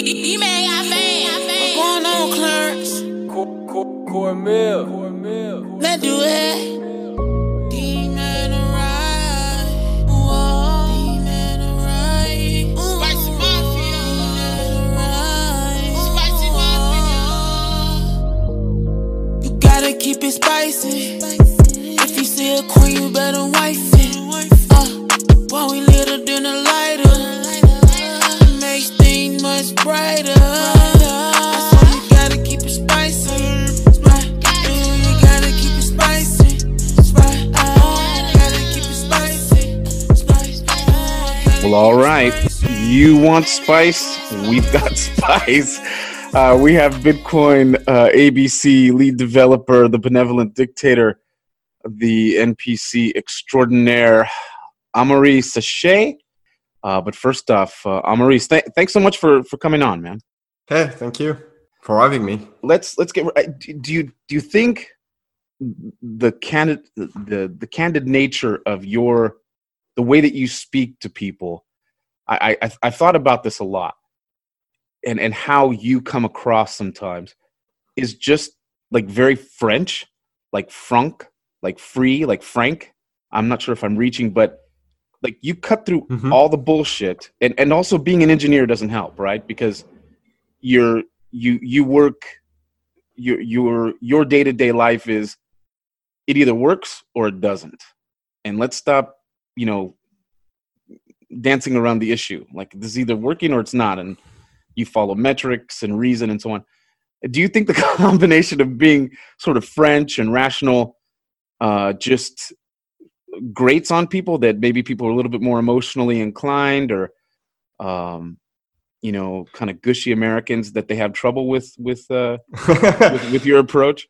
What's going on, Clarence? Cornmeal. Let's do it. D-Man alright. Whoa. D-Man alright. Spicy Spicy Mafia. You gotta keep it spicy. If you see a queen, you better wife Well, all right. You want spice? We've got spice. Uh, we have Bitcoin uh, ABC lead developer, the benevolent dictator, the NPC extraordinaire, Amaury Séchet. Uh, but first off, uh, Amaury, th- thanks so much for, for coming on, man. Hey, thank you for having me. Let's let's get. uh, Do do you do you think the candid the the candid nature of your the way that you speak to people I, I I've thought about this a lot, and and how you come across sometimes is just like very French, like franc, like free, like frank. I'm not sure if I'm reaching, but like you cut through Mhm. all the bullshit, and and also being an engineer doesn't help, right? Because you're you you work your your your day to day life is it either works or it doesn't, and let's stop, you know, dancing around the issue. Like this is either working or it's not, and you follow metrics and reason and so on. Do you think the combination of being sort of French and rational uh, just grates on people that maybe people are a little bit more emotionally inclined or um, you know kind of gushy Americans that they have trouble with with uh, with, with your approach?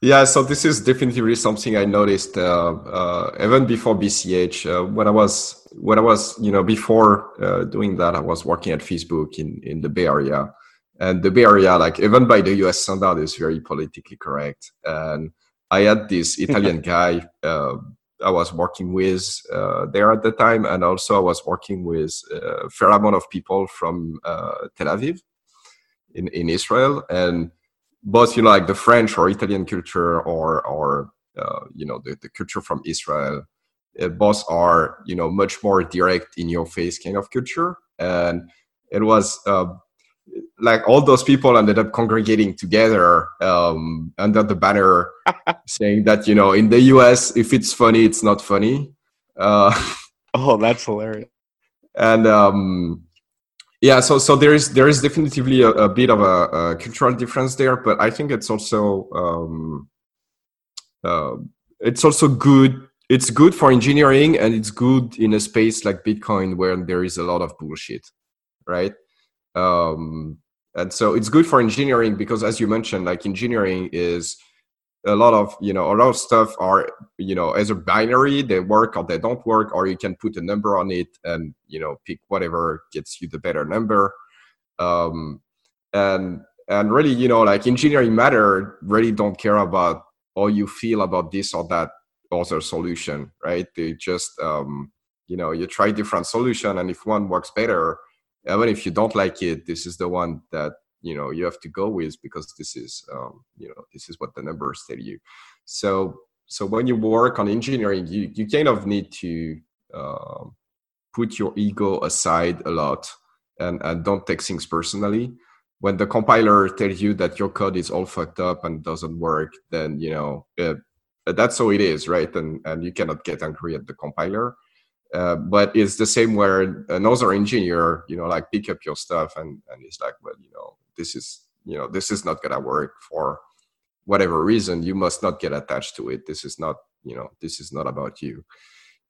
Yeah, so this is definitely something I noticed uh, uh, even before BCH. Uh, when I was when I was you know before uh, doing that, I was working at Facebook in in the Bay Area, and the Bay Area, like even by the U.S. standard, is very politically correct. And I had this Italian guy uh, I was working with uh, there at the time, and also I was working with a fair amount of people from uh, Tel Aviv in in Israel, and both you know like the French or Italian culture or or uh, you know the, the culture from Israel, uh, both are you know much more direct in your face kind of culture, and it was. Uh, like all those people ended up congregating together um, under the banner saying that you know in the us if it's funny it's not funny uh, Oh, that's hilarious. and um, yeah so so there is there is definitely a, a bit of a, a cultural difference there but i think it's also um, uh, it's also good it's good for engineering and it's good in a space like bitcoin where there is a lot of bullshit right? Um, and so it's good for engineering because as you mentioned like engineering is a lot of you know a lot of stuff are you know a binary they work or they don't work or you can put a number on it and you know pick whatever gets you the better number. Um, and and really you know like engineering matter really don't care about how you feel about this or that other solution right? They just um, you know you try different solution and if one works better even if you don't like it this is the one that you know you have to go with because this is um, you know this is what the numbers tell you. So so when you work on engineering you you kind of need to uh, put your ego aside a lot and and don't take things personally. When the compiler tells you that your code is all fucked up and doesn't work then you know uh, that's how it is right? And and you cannot get angry at the compiler. Uh, but it's the same where another engineer you know like pick up your stuff and and it's like well you know this is you know this is not gonna work for whatever reason. You must not get attached to it. This is not you know this is not about you.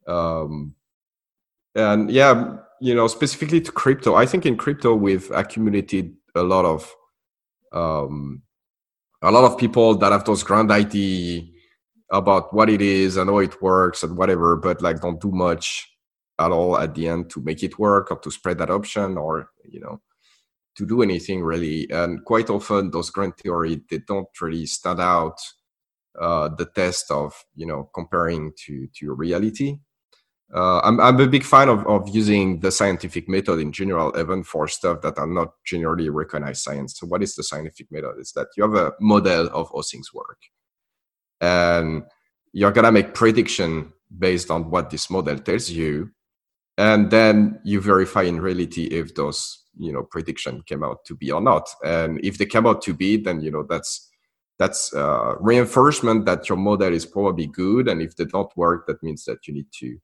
Um and yeah you know specifically to crypto i think in crypto we've accumulated a lot of um a lot of people that have those grand idea about what it is and how it works and whatever but like don't do much at all at the end to make it work or to spread that option or you know to do anything really and quite often those grand theory they don't really stand out uh, the test of you know comparing to to reality uh, I'm, I'm a big fan of, of using the scientific method in general, even for stuff that are not generally recognized science. So, what is the scientific method? Is that you have a model of how things work, and you're gonna make prediction based on what this model tells you, and then you verify in reality if those you know prediction came out to be or not. And if they came out to be, then you know that's that's uh, reinforcement that your model is probably good. And if they don't work, that means that you need to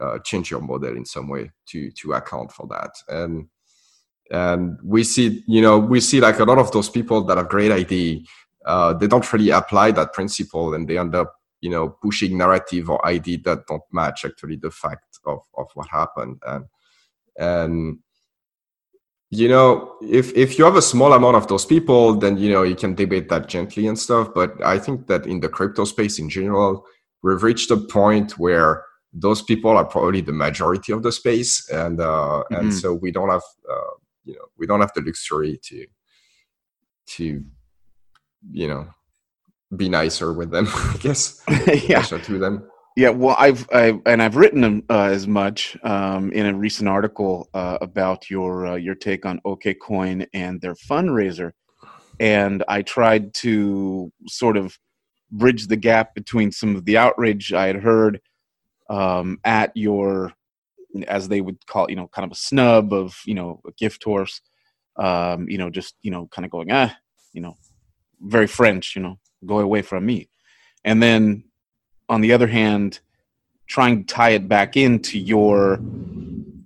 uh, change your model in some way to to account for that and and we see you know we see like a lot of those people that have great idea uh, they don't really apply that principle and they end up you know pushing narrative or idea that don't match actually the fact of of what happened and and you know if if you have a small amount of those people then you know you can debate that gently and stuff. But i think that in the crypto space in general we've reached a point where those people are probably the majority of the space. And uh, mm-hmm. and so we don't have uh, you know we don't have the luxury to to you know be nicer with them i guess. Yeah. To them yeah well i've i and i've written uh, as much um, in a recent article uh, about your uh, your take on okcoin and their fundraiser. And i tried to sort of bridge the gap between some of the outrage i had heard um, at your as they would call it, you know kind of a snub of you know a gift horse um, you know just you know kind of going ah you know very french you know go away from me. And then on the other hand trying to tie it back into your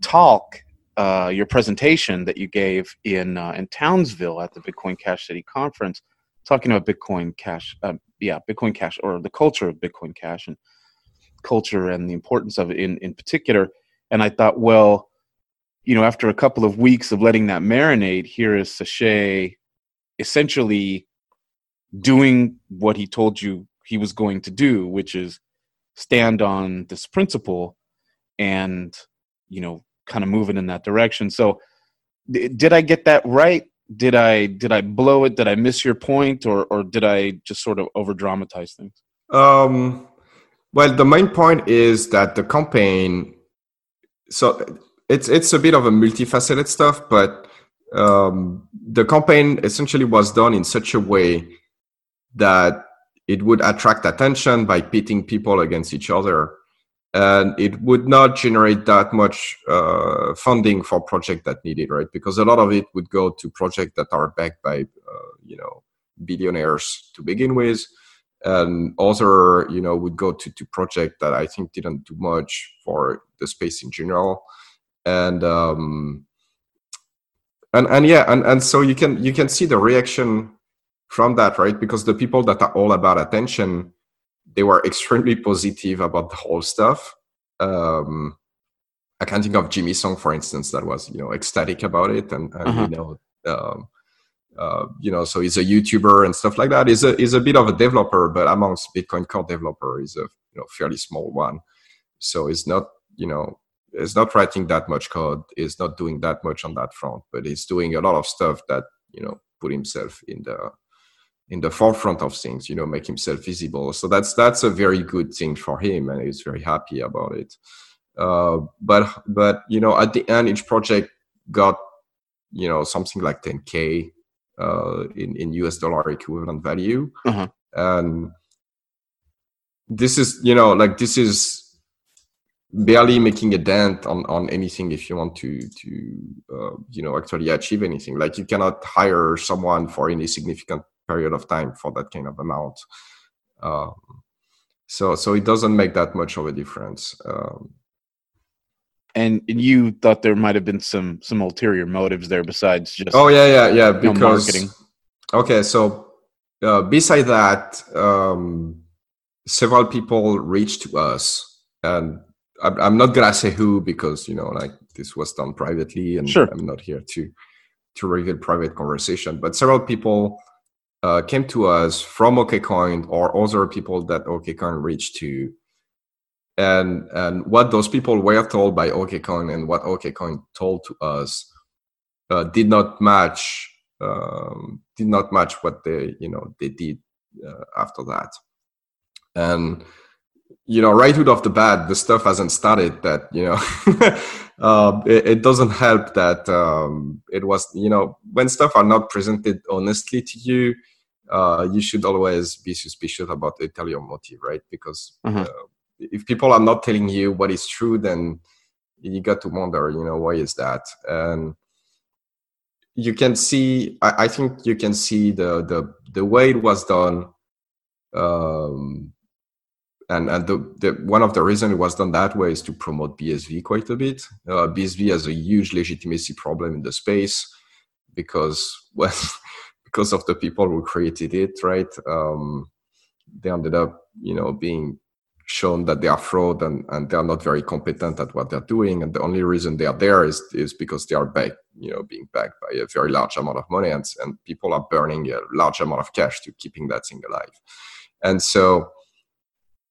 talk uh, your presentation that you gave in uh, in Townsville at the Bitcoin Cash City conference, talking about Bitcoin Cash, uh, yeah, Bitcoin Cash or the culture of Bitcoin Cash, and culture and the importance of it in, in particular. And I thought, well, you know, after a couple of weeks of letting that marinate, here is Séchet essentially doing what he told you he was going to do, which is stand on this principle and, you know, kind of moving in that direction. So, did I get that right? Did I did I blow it? Did I miss your point, or or did I just sort of over dramatize things? Um, well, the main point is that the campaign. So it's it's a bit of a multifaceted stuff, but um, the campaign essentially was done in such a way that it would attract attention by pitting people against each other, and it would not generate that much uh, funding for projects that needed right? Because a lot of it would go to projects that are backed by uh, you know billionaires to begin with. And other you know would go to to project that i think didn't do much for the space in general. And um and and yeah and and so you can you can see the reaction from that right because the people that are all about attention they were extremely positive about the whole stuff um i can't think of jimmy song for instance that was you know ecstatic about it and, and uh-huh. you know um, uh, you know, so he's a YouTuber and stuff like that. He's a he's a bit of a developer, but amongst Bitcoin Core developer, he's a you know fairly small one. So he's not you know he's not writing that much code. He's not doing that much on that front, but he's doing a lot of stuff that you know put himself in the in the forefront of things. You know, make himself visible. So that's that's a very good thing for him, and he's very happy about it. Uh, but but you know, at the end, each project got you know something like 10k uh, in in US dollar equivalent value, uh-huh. and this is you know like this is barely making a dent on on anything if you want to to uh, you know actually achieve anything. Like you cannot hire someone for any significant period of time for that kind of amount. Um, so so it doesn't make that much of a difference. Um, and you thought there might have been some some ulterior motives there besides just oh yeah yeah yeah because marketing. okay so uh, beside that um, several people reached to us and I'm, I'm not gonna say who because you know like this was done privately and sure. i'm not here to to reveal private conversation but several people uh, came to us from okcoin or other people that okcoin reached to and and what those people were told by OKCoin and what OKCoin told to us uh, did not match um, did not match what they you know they did uh, after that and you know, right out of the bat, the stuff hasn't started. That you know, uh, it, it, doesn't help that um, it was. You know, when stuff are not presented honestly to you, uh, you should always be suspicious about the ulterior motive, right? Because uh-huh. uh, if people are not telling you what is true, then you got to wonder, you know, why is that? And you can see, I, I think you can see the the the way it was done. Um, and and the, the one of the reasons it was done that way is to promote BSV quite a bit. Uh, BSV has a huge legitimacy problem in the space because well, because of the people who created it, right? Um, they ended up, you know, being shown that they are fraud and, and they are not very competent at what they're doing. And the only reason they are there is, is because they are backed, you know, being backed by a very large amount of money and, and people are burning a large amount of cash to keeping that thing alive. And so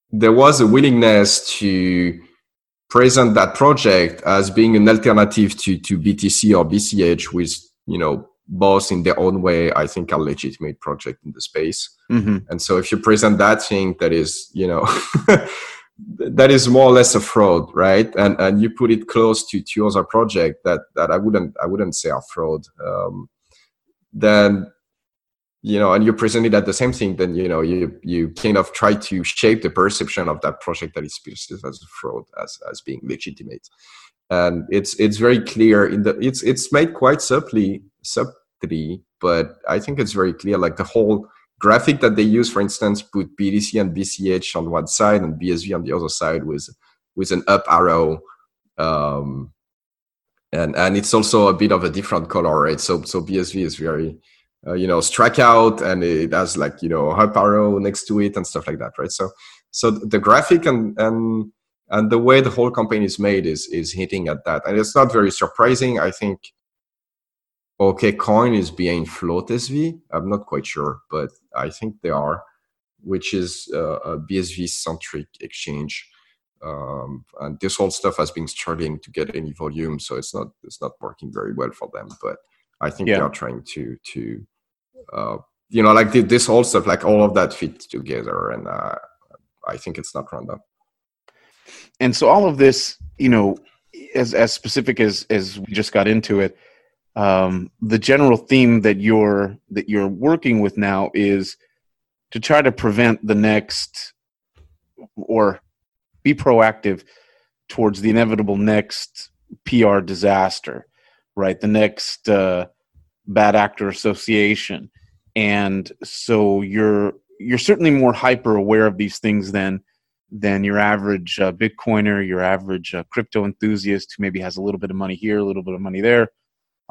there was a willingness to present that project as being an alternative to, to BTC or BCH with, you know, both in their own way, I think, are legitimate project in the space. Mm-hmm. And so if you present that thing that is, you know, that is more or less a fraud, right? And and you put it close to two other project that that I wouldn't I wouldn't say are fraud. Um, then you know, and you present it at the same thing, then you know you you kind of try to shape the perception of that project that is perceived as a fraud as as being legitimate. And it's it's very clear in the it's it's made quite subtly sub three, but I think it's very clear. Like the whole graphic that they use, for instance, put BTC and BCH on one side and BSV on the other side with with an up arrow. Um, and and it's also a bit of a different color, right? So so BSV is very uh, you know struck out and it has like you know up arrow next to it and stuff like that, right? So so the graphic and and and the way the whole campaign is made is is hitting at that, and it's not very surprising. I think OKCoin is behind Float SV. I'm not quite sure, but I think they are, which is uh, a BSV centric exchange. Um, and this whole stuff has been struggling to get any volume, so it's not it's not working very well for them. But I think yeah. they are trying to to uh, you know like this whole stuff, like all of that fits together, and uh, I think it's not random. And so all of this, you know, as as specific as as we just got into it um, the general theme that you're that you're working with now is to try to prevent the next or be proactive towards the inevitable next PR disaster, right? The next uh, bad actor association, and so you're you're certainly more hyper aware of these things than than your average uh, Bitcoiner, your average uh, crypto enthusiast who maybe has a little bit of money here, a little bit of money there,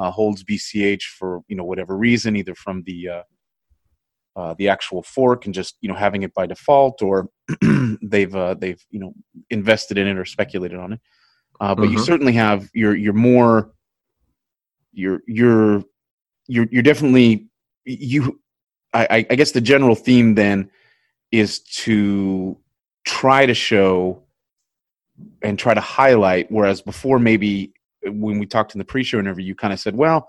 uh, holds BCH for you know whatever reason, either from the uh, uh, the actual fork and just you know having it by default, or they've uh, they've you know invested in it or speculated on it. Uh, but mm-hmm. you certainly have you're you're more you're you're you're you're definitely you. I, I guess the general theme then is to try to show and try to highlight whereas before maybe when we talked in the pre-show interview, you kind of said, well,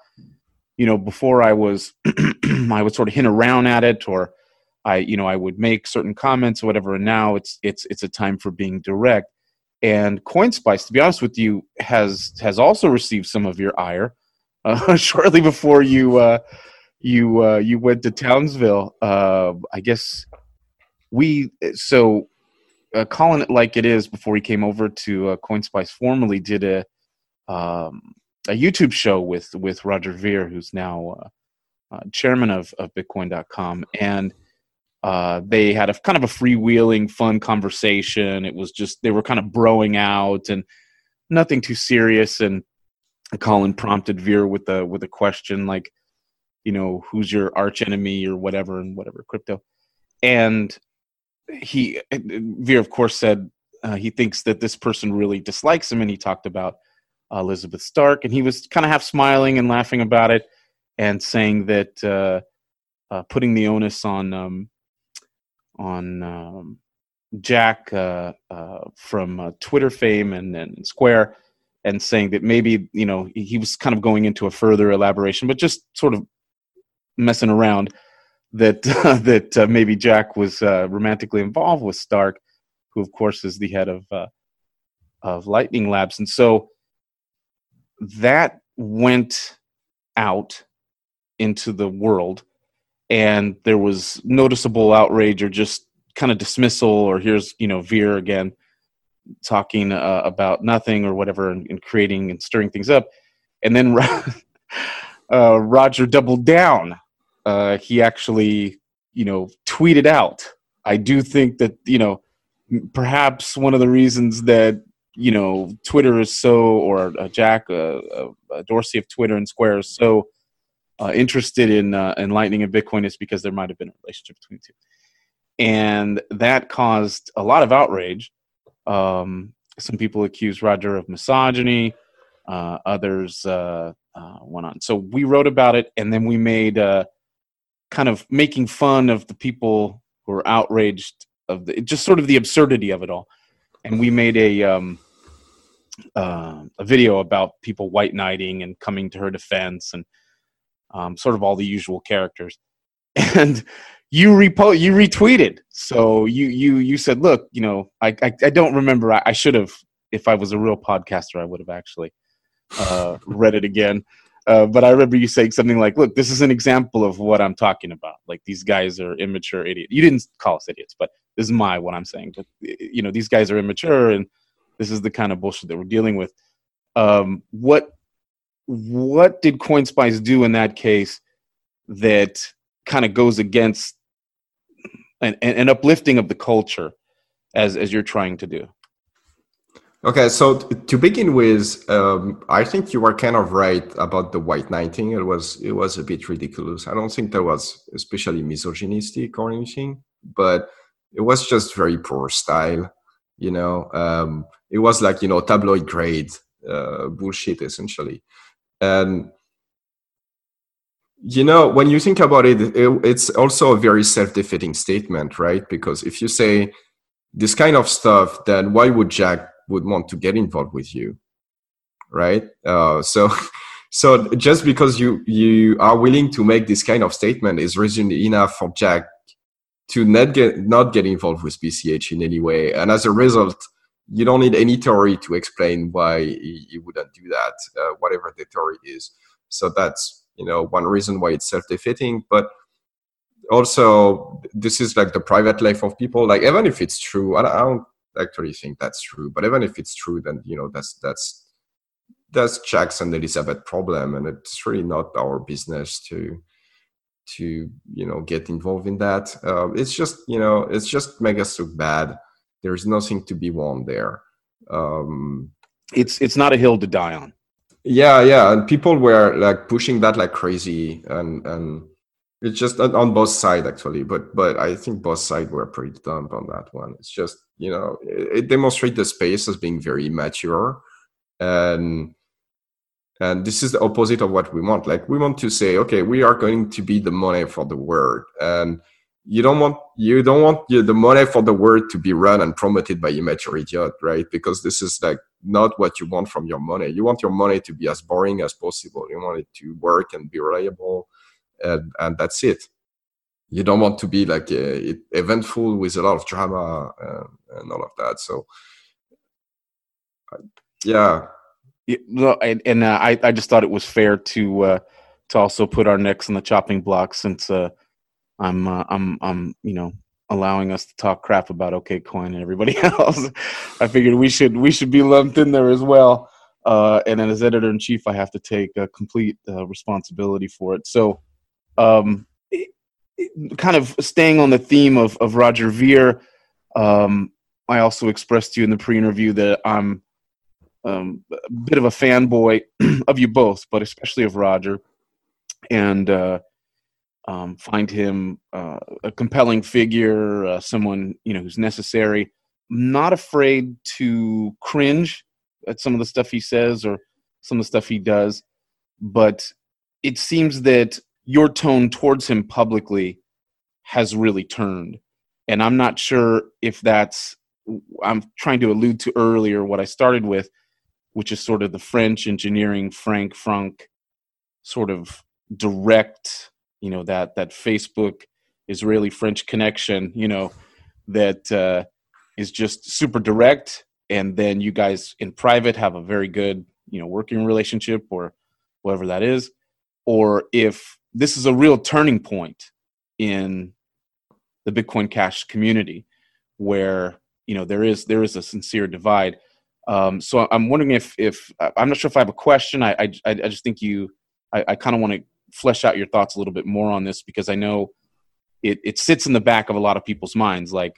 you know, before I was, I would sort of hint around at it, or I, you know, I would make certain comments or whatever. And now it's it's it's a time for being direct. And CoinSpice, to be honest with you, has has also received some of your ire. Uh, shortly before you uh, you uh, you went to Townsville, uh, I guess we so uh, calling it like it is before he came over to uh, CoinSpice formally did a um, a YouTube show with with Roger Ver, who's now uh, uh, chairman of of Bitcoin.com, and uh, they had a kind of a freewheeling, fun conversation. It was just they were kind of broing out and nothing too serious. And Colin prompted Ver with a with a question like, you know, who's your arch enemy or whatever and whatever crypto, and he Ver of course said uh, he thinks that this person really dislikes him, and he talked about Elizabeth Stark, and he was kind of half smiling and laughing about it, and saying that uh, uh, putting the onus on um, on um, Jack uh, uh from uh, Twitter fame and, and Square, and saying that maybe you know he was kind of going into a further elaboration, but just sort of messing around that that uh, maybe Jack was romantically involved with Stark who of course is the head of uh, of Lightning Labs, and so that went out into the world, and there was noticeable outrage or just kind of dismissal, or here's you know Ver again talking uh, about nothing or whatever, and, and, creating and stirring things up, and then uh, Roger doubled down. Uh, he actually you know tweeted out. I do think that you know perhaps one of the reasons that you know Twitter is so, or uh, Jack uh, uh, Dorsey of Twitter and Square is so uh, interested in uh, in Lightning and Bitcoin is because there might have been a relationship between the two, and that caused a lot of outrage. Um, some people accused Roger of misogyny. Uh, others went on. So we wrote about it, and then we made kind of making fun of the people who were outraged of the just sort of the absurdity of it all. And we made a um, uh, a video about people white knighting and coming to her defense and um, sort of all the usual characters. And you repo you retweeted. So you you you said, look, you know, I I, I don't remember. I, I should have if I was a real podcaster, I would have actually uh, read it again. Uh, but I remember you saying something like, "Look, this is an example of what I'm talking about. Like these guys are immature idiots. You didn't call us idiots, but this is my what I'm saying. But you know, these guys are immature, and this is the kind of bullshit that we're dealing with. Um, what what did CoinSpice do in that case that kind of goes against an, an uplifting of the culture as as you're trying to do? Okay, so to begin with, um, I think you are kind of right about the white knighting. It was it was a bit ridiculous. I don't think that was especially misogynistic or anything, but it was just very poor style. You know, um, it was like you know tabloid grade uh, bullshit essentially, and you know when you think about it, it it's also a very self-defeating statement, right? Because if you say this kind of stuff, then why would Jack would want to get involved with you right uh, so so just because you you are willing to make this kind of statement is reason enough for jack to not get not get involved with bch in any way. And as a result you don't need any theory to explain why you wouldn't do that uh, whatever the theory is. So that's you know one reason why it's self-defeating. But also this is like the private life of people. Like even if it's true i don't actually think that's true. But even if it's true, then you know that's that's that's Jack's and Elizabeth problem, and it's really not our business to to you know get involved in that. Uh, it's just you know it's just mega look bad. There's nothing to be won there. Um, it's it's not a hill to die on. Yeah, yeah, and people were like pushing that like crazy, and and it's just on both sides actually, but but I think both sides were pretty dumb on that one. It's just you know it, it demonstrates the space as being very mature, and and this is the opposite of what we want. Like we want to say, okay, we are going to be the money for the word, and you don't want you don't want you, the money for the word to be run and promoted by immature idiot, right? Because this is like not what you want from your money. You want your money to be as boring as possible. You want it to work and be reliable and, and that's it you don't want to be like uh, eventful with a lot of drama uh, and all of that so yeah no, and, and uh, I, I just thought it was fair to uh, to also put our necks on the chopping block since uh, I'm uh, I'm I'm you know allowing us to talk crap about OKCoin and everybody else. I figured we should we should be lumped in there as well. Uh, and then as editor in chief, I have to take complete uh, responsibility for it. So um, kind of staying on the theme of, of Roger Ver, um, I also expressed to you in the pre-interview that I'm um, a bit of a fanboy of you both, but especially of Roger, and uh, um, find him uh, a compelling figure, uh, someone you know who's necessary. not afraid to cringe at some of the stuff he says or some of the stuff he does, but it seems that your tone towards him publicly has really turned. And I'm not sure if that's, I'm trying to allude to earlier what I started with, which is sort of the French engineering Frank Frank sort of direct, you know, that, that Facebook Israeli French connection, you know, that, uh, is just super direct. And then you guys in private have a very good you know working relationship or whatever that is. Or if this is a real turning point in the bitcoin cash community where you know there is there is a sincere divide um, so i'm wondering if if i'm not sure if i have a question. I i, I just think you i, I kind of want to flesh out your thoughts a little bit more on this because i know it, it sits in the back of a lot of people's minds. Like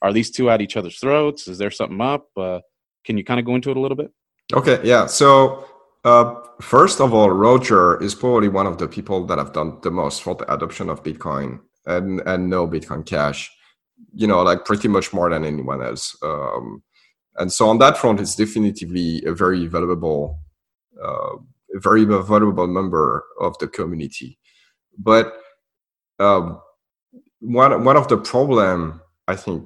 are these two at each other's throats? Is there something up? Uh, can you kind of go into it a little bit? Okay yeah. So uh, first of all roger is probably one of the people that have done the most for the adoption of bitcoin and and no bitcoin cash you know like pretty much more than anyone else. Um, and so on that front it's definitively a very valuable uh, a very valuable member of the community but um, one one of the problem I think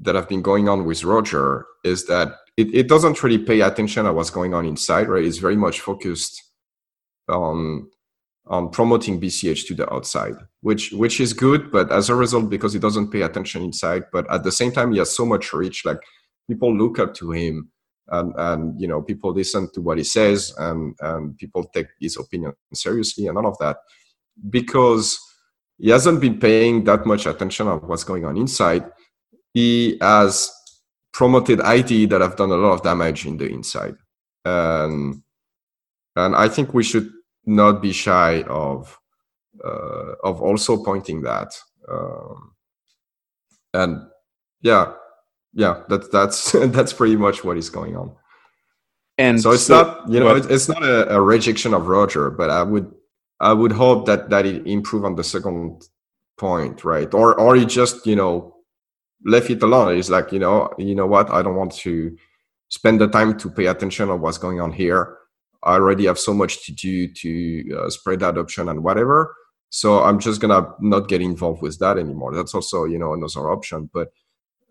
that have been going on with Roger is that it, it doesn't really pay attention to what's going on inside, right? It's very much focused on on promoting BCH to the outside, which which is good, but as a result, because he doesn't pay attention inside, but at the same time, he has so much reach. Like people look up to him, and and you know people listen to what he says, and and people take his opinion seriously, and all of that, because he hasn't been paying that much attention on what's going on inside. He has promoted IT that have done a lot of damage in the inside. And, and I think we should not be shy of, uh, of also pointing that. Um, and yeah, yeah, that's, that's, that's pretty much what is going on. And so it's so, not, you know, it's not a, a rejection of Roger, but I would I would hope that that it improve on the second point, right? Or or it just you know left it alone. It's like you know you know what I don't want to spend the time to pay attention on what's going on here. I already have so much to do to uh, spread adoption and whatever. So I'm just gonna not get involved with that anymore. That's also you know another option. But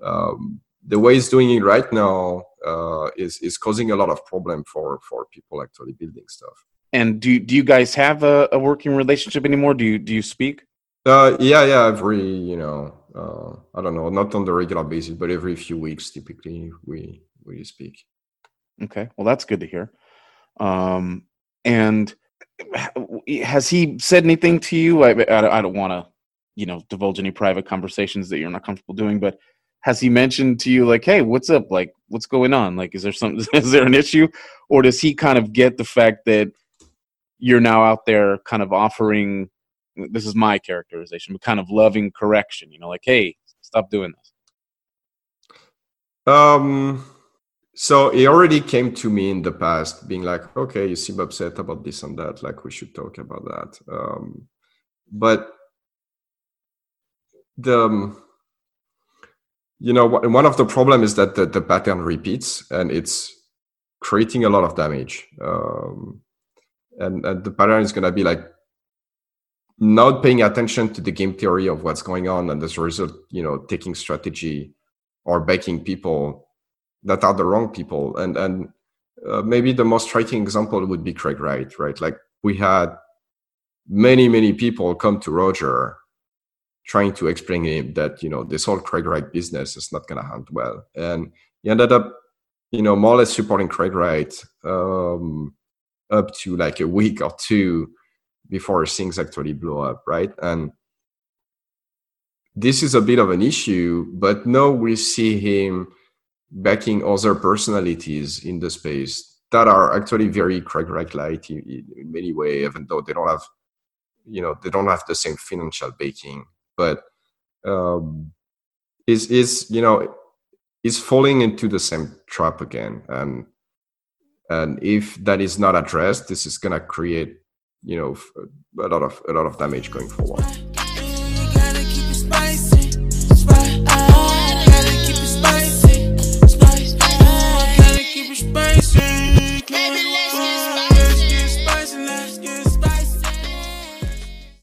um, the way it's doing it right now uh, is is causing a lot of problem for for people actually building stuff. And do do you guys have a, a working relationship anymore? Do you do you speak? Uh, yeah, yeah. Every you know, uh, I don't know, not on the regular basis, but every few weeks, typically we we speak. Okay, well, that's good to hear. Um, and has he said anything to you? I I, I don't want to, you know, divulge any private conversations that you're not comfortable doing, but has he mentioned to you like, hey, what's up? Like, what's going on? Like, is there something? Is there an issue, or does he kind of get the fact that you're now out there kind of offering this is my characterization but kind of loving correction you know like hey stop doing this um so he already came to me in the past being like okay you seem upset about this and that like we should talk about that um but the um, you know one of the problem is that the, the pattern repeats and it's creating a lot of damage um and, and the pattern is going to be like not paying attention to the game theory of what's going on and as a result you know taking strategy or backing people that are the wrong people. And and uh, maybe the most striking example would be craig wright right? Like we had many many people come to roger trying to explain him that you know this whole craig wright business is not going to hunt well and he ended up you know more or less supporting craig wright um, up to like a week or two before things actually blow up, right? And this is a bit of an issue, but now we see him backing other personalities in the space that are actually very Craig Wright-like in, in many ways, even though they don't have, you know, they don't have the same financial backing, but um, is is you know is falling into the same trap again, and and if that is not addressed this is to create you know a lot of a lot of damage going forward